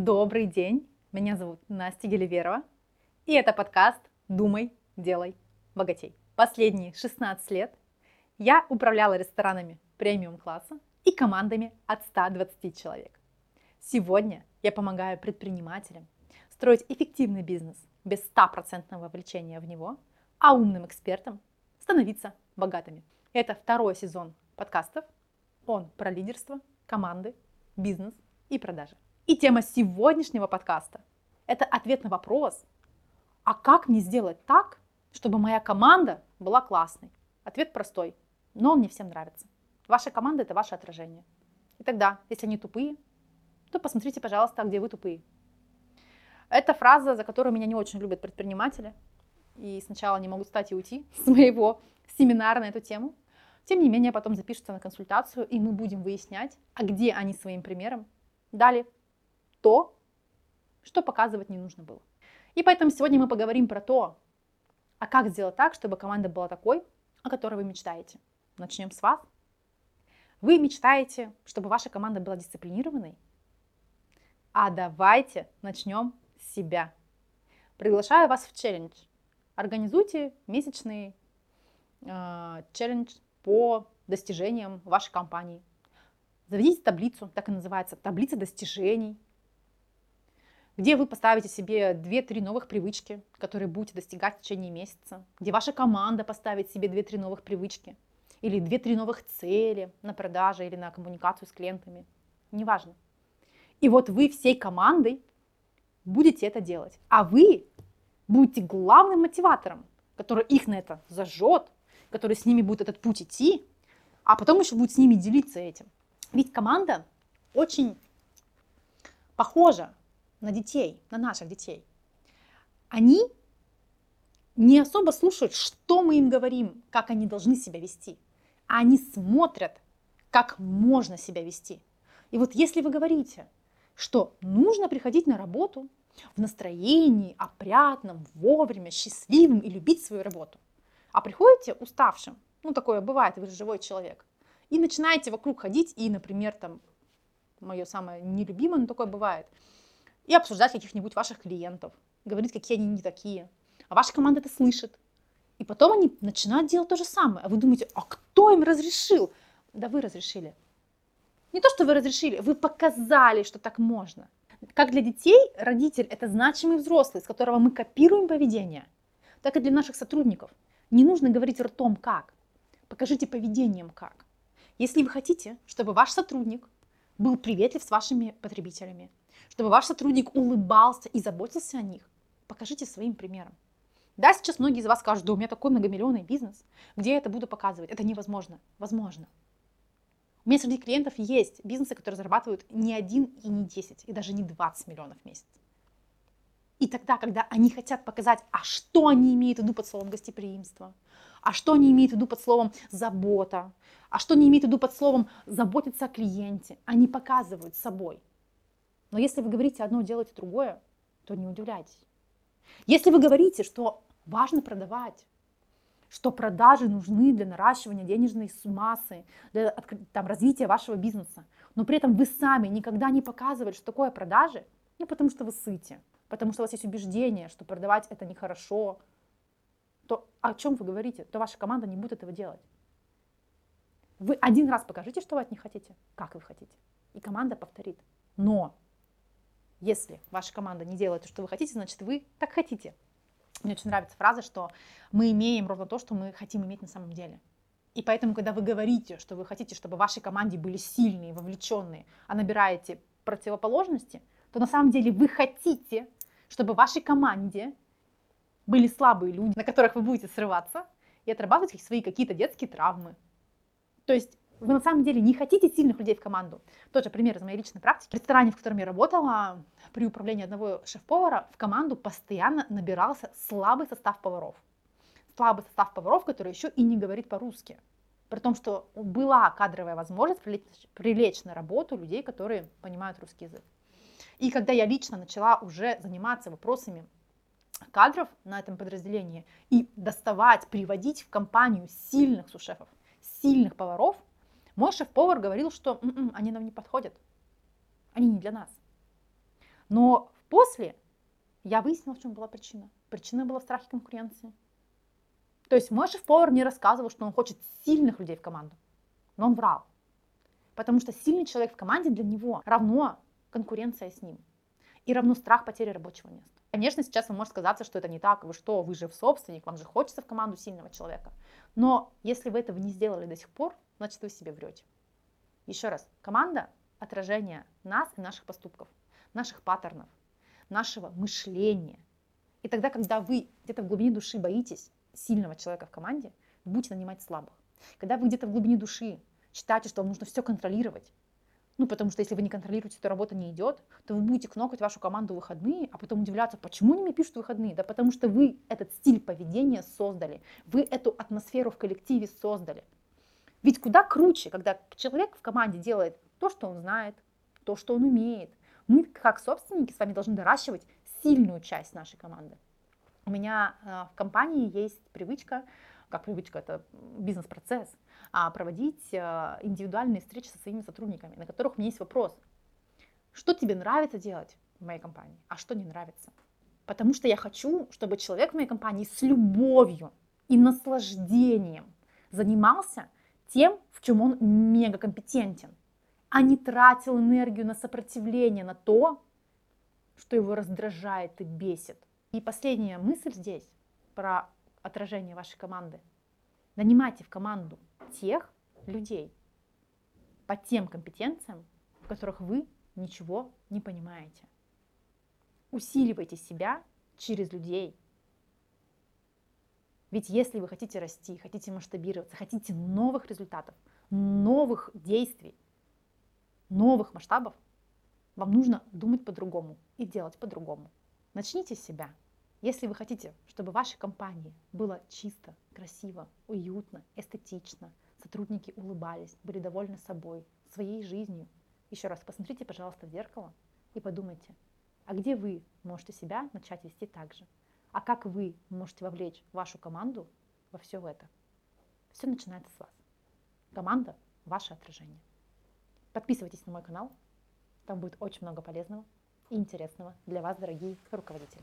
Добрый день, меня зовут Настя Геливерова, и это подкаст «Думай, делай, богатей». Последние 16 лет я управляла ресторанами премиум-класса и командами от 120 человек. Сегодня я помогаю предпринимателям строить эффективный бизнес без 100% вовлечения в него, а умным экспертам становиться богатыми. Это второй сезон подкастов. Он про лидерство, команды, бизнес и продажи. И тема сегодняшнего подкаста – это ответ на вопрос, а как мне сделать так, чтобы моя команда была классной? Ответ простой, но он не всем нравится. Ваша команда – это ваше отражение. И тогда, если они тупые, то посмотрите, пожалуйста, где вы тупые. Это фраза, за которую меня не очень любят предприниматели. И сначала они могут стать и уйти с моего семинара на эту тему. Тем не менее, потом запишутся на консультацию, и мы будем выяснять, а где они своим примером дали то, что показывать не нужно было. И поэтому сегодня мы поговорим про то, а как сделать так, чтобы команда была такой, о которой вы мечтаете. Начнем с вас. Вы мечтаете, чтобы ваша команда была дисциплинированной? А давайте начнем с себя. Приглашаю вас в челлендж. Организуйте месячный э, челлендж по достижениям вашей компании. Заведите таблицу, так и называется, таблица достижений, где вы поставите себе 2-3 новых привычки, которые будете достигать в течение месяца, где ваша команда поставит себе 2-3 новых привычки, или 2-3 новых цели на продаже или на коммуникацию с клиентами, неважно. И вот вы всей командой будете это делать, а вы будете главным мотиватором, который их на это зажжет, который с ними будет этот путь идти, а потом еще будет с ними делиться этим. Ведь команда очень похожа на детей, на наших детей, они не особо слушают, что мы им говорим, как они должны себя вести. А они смотрят, как можно себя вести. И вот если вы говорите, что нужно приходить на работу в настроении, опрятном, вовремя, счастливым и любить свою работу, а приходите уставшим, ну такое бывает, вы же живой человек, и начинаете вокруг ходить и, например, там, мое самое нелюбимое, но такое бывает – и обсуждать каких-нибудь ваших клиентов, говорить, какие они не такие. А ваша команда это слышит. И потом они начинают делать то же самое. А вы думаете, а кто им разрешил? Да вы разрешили. Не то, что вы разрешили, вы показали, что так можно. Как для детей, родитель – это значимый взрослый, с которого мы копируем поведение, так и для наших сотрудников. Не нужно говорить ртом как. Покажите поведением как. Если вы хотите, чтобы ваш сотрудник был приветлив с вашими потребителями, чтобы ваш сотрудник улыбался и заботился о них, покажите своим примером. Да, сейчас многие из вас скажут, да у меня такой многомиллионный бизнес, где я это буду показывать? Это невозможно. Возможно. У меня среди клиентов есть бизнесы, которые зарабатывают не один и не 10, и даже не 20 миллионов в месяц. И тогда, когда они хотят показать, а что они имеют в виду под словом гостеприимство, а что они имеют в виду под словом забота, а что они имеют в виду под словом заботиться о клиенте, они показывают собой. Но если вы говорите одно, делаете другое, то не удивляйтесь. Если вы говорите, что важно продавать, что продажи нужны для наращивания денежной массы, для там, развития вашего бизнеса, но при этом вы сами никогда не показывали, что такое продажи, ну потому что вы сыте, потому что у вас есть убеждение, что продавать это нехорошо, то о чем вы говорите? То ваша команда не будет этого делать. Вы один раз покажите, что вы от них хотите, как вы хотите, и команда повторит. Но если ваша команда не делает то, что вы хотите, значит, вы так хотите. Мне очень нравится фраза, что мы имеем ровно то, что мы хотим иметь на самом деле. И поэтому, когда вы говорите, что вы хотите, чтобы в вашей команде были сильные, вовлеченные, а набираете противоположности, то на самом деле вы хотите, чтобы в вашей команде были слабые люди, на которых вы будете срываться и отрабатывать свои какие-то детские травмы. То есть вы на самом деле не хотите сильных людей в команду. Тот же пример из моей личной практики. В ресторане, в котором я работала, при управлении одного шеф-повара в команду постоянно набирался слабый состав поваров. Слабый состав поваров, который еще и не говорит по-русски. При том, что была кадровая возможность привлечь, привлечь на работу людей, которые понимают русский язык. И когда я лично начала уже заниматься вопросами кадров на этом подразделении и доставать, приводить в компанию сильных сушефов, сильных поваров, мой шеф-повар говорил, что М-м, они нам не подходят, они не для нас. Но после я выяснила, в чем была причина. Причина была в страхе конкуренции. То есть мой шеф-повар мне рассказывал, что он хочет сильных людей в команду. Но он врал. Потому что сильный человек в команде для него равно конкуренция с ним. И равно страх потери рабочего места. Конечно, сейчас вам может сказаться, что это не так. Вы что, вы же в собственник, вам же хочется в команду сильного человека. Но если вы этого не сделали до сих пор, значит вы себе врете. Еще раз, команда – отражение нас и наших поступков, наших паттернов, нашего мышления. И тогда, когда вы где-то в глубине души боитесь сильного человека в команде, будете нанимать слабых. Когда вы где-то в глубине души считаете, что вам нужно все контролировать, ну, потому что если вы не контролируете, то работа не идет, то вы будете кнокать вашу команду в выходные, а потом удивляться, почему они мне пишут выходные? Да потому что вы этот стиль поведения создали, вы эту атмосферу в коллективе создали. Ведь куда круче, когда человек в команде делает то, что он знает, то, что он умеет. Мы, как собственники, с вами должны доращивать сильную часть нашей команды. У меня э, в компании есть привычка, как привычка, это бизнес-процесс, а проводить э, индивидуальные встречи со своими сотрудниками, на которых у меня есть вопрос. Что тебе нравится делать в моей компании, а что не нравится? Потому что я хочу, чтобы человек в моей компании с любовью и наслаждением занимался тем, в чем он мега компетентен, а не тратил энергию на сопротивление, на то, что его раздражает и бесит. И последняя мысль здесь про отражение вашей команды. Нанимайте в команду тех людей по тем компетенциям, в которых вы ничего не понимаете. Усиливайте себя через людей. Ведь если вы хотите расти, хотите масштабироваться, хотите новых результатов, новых действий, новых масштабов, вам нужно думать по-другому и делать по-другому. Начните с себя. Если вы хотите, чтобы в вашей компании было чисто, красиво, уютно, эстетично, сотрудники улыбались, были довольны собой, своей жизнью, еще раз посмотрите, пожалуйста, в зеркало и подумайте, а где вы можете себя начать вести так же? А как вы можете вовлечь вашу команду во все это? Все начинается с вас. Команда – ваше отражение. Подписывайтесь на мой канал, там будет очень много полезного и интересного для вас, дорогие руководители.